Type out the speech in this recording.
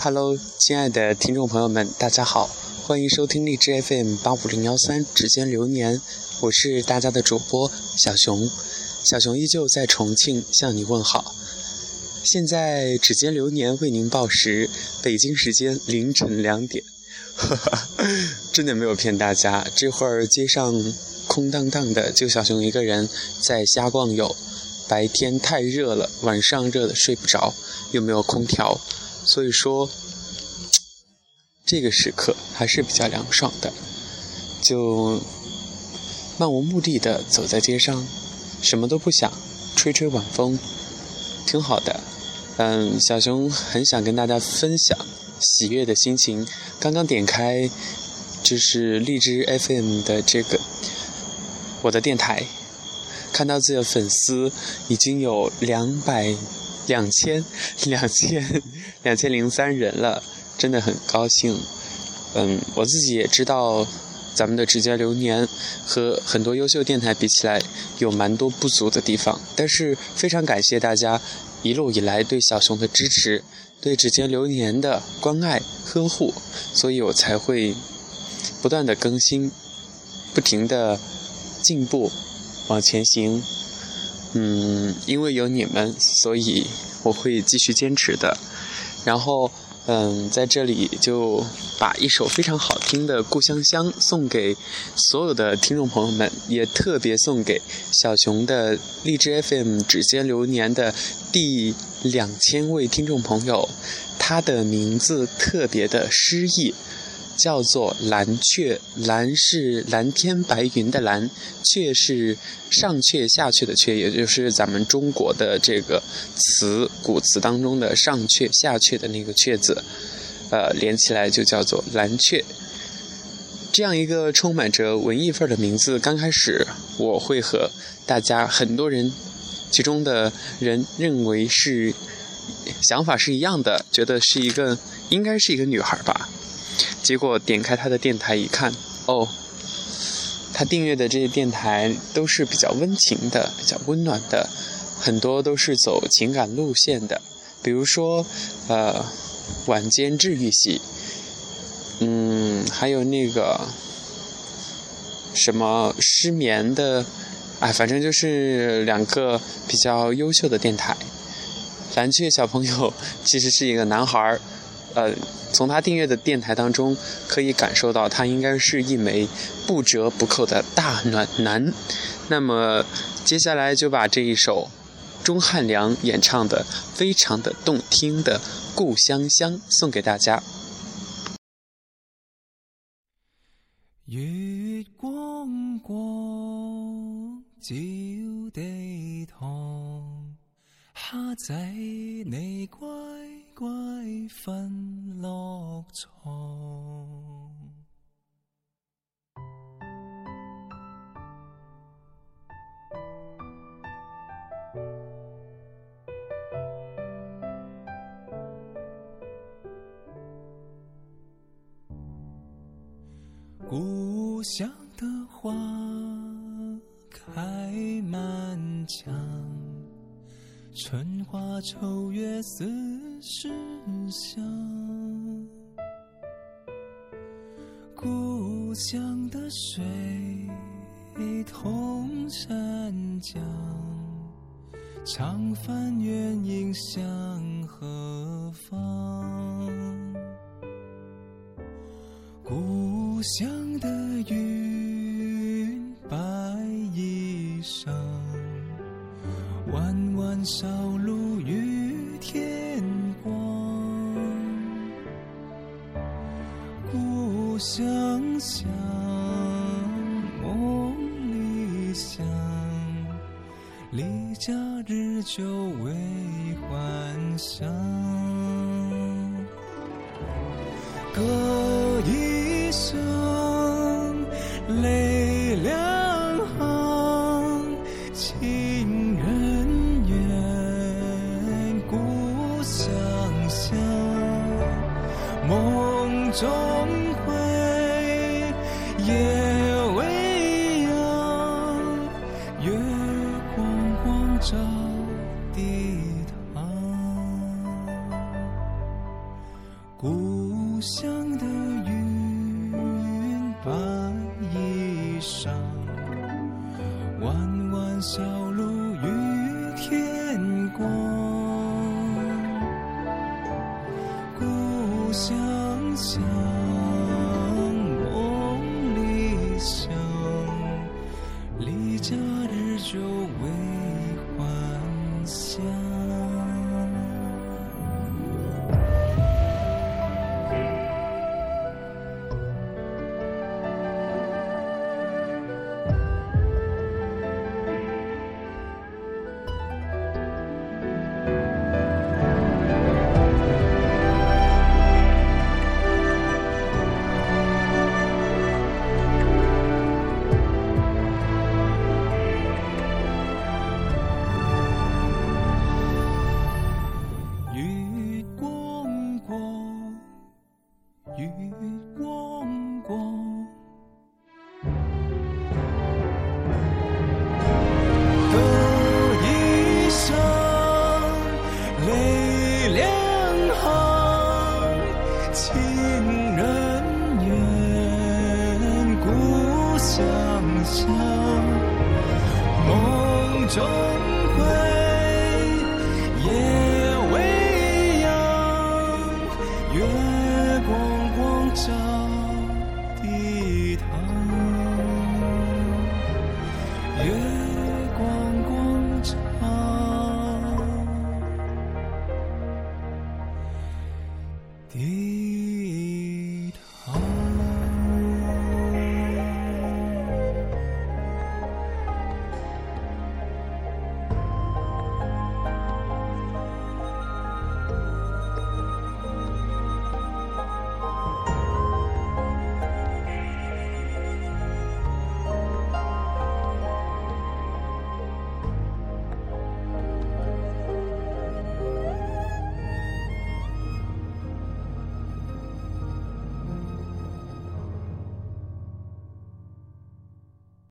Hello，亲爱的听众朋友们，大家好，欢迎收听荔枝 FM 八五零幺三指尖流年，我是大家的主播小熊，小熊依旧在重庆向你问好。现在指尖流年为您报时，北京时间凌晨两点，哈哈，真的没有骗大家，这会儿街上空荡荡的，就小熊一个人在瞎逛悠。白天太热了，晚上热的睡不着，又没有空调。所以说，这个时刻还是比较凉爽的，就漫无目的的走在街上，什么都不想，吹吹晚风，挺好的。嗯，小熊很想跟大家分享喜悦的心情。刚刚点开就是荔枝 FM 的这个我的电台，看到自己的粉丝已经有两百。两千两千两千零三人了，真的很高兴。嗯，我自己也知道，咱们的指尖流年和很多优秀电台比起来，有蛮多不足的地方。但是非常感谢大家一路以来对小熊的支持，对指尖流年的关爱呵护，所以我才会不断的更新，不停的进步，往前行。嗯，因为有你们，所以我会继续坚持的。然后，嗯，在这里就把一首非常好听的《故乡乡》送给所有的听众朋友们，也特别送给小熊的荔枝 FM 指尖流年的第两千位听众朋友。他的名字特别的诗意。叫做蓝雀，蓝是蓝天白云的蓝，雀是上雀下雀的雀，也就是咱们中国的这个词古词当中的上阙下雀的那个雀字，呃，连起来就叫做蓝雀。这样一个充满着文艺范儿的名字，刚开始我会和大家很多人其中的人认为是想法是一样的，觉得是一个应该是一个女孩吧。结果点开他的电台一看，哦，他订阅的这些电台都是比较温情的、比较温暖的，很多都是走情感路线的，比如说，呃，晚间治愈系，嗯，还有那个什么失眠的，哎，反正就是两个比较优秀的电台。蓝雀小朋友其实是一个男孩儿。呃，从他订阅的电台当中可以感受到，他应该是一枚不折不扣的大暖男。那么，接下来就把这一首钟汉良演唱的非常的动听的《故乡乡》送给大家。月光光照地堂。虾仔，你乖乖瞓落床。故乡的花春花秋月似时香，故乡的水同山江，长帆远影向何方？故乡的云白衣裳。弯弯小路与天光，故乡乡，梦里乡，离家日久为还乡，歌一声泪两。行夜未央，月光光照地堂，故乡的云，白衣裳，弯弯小。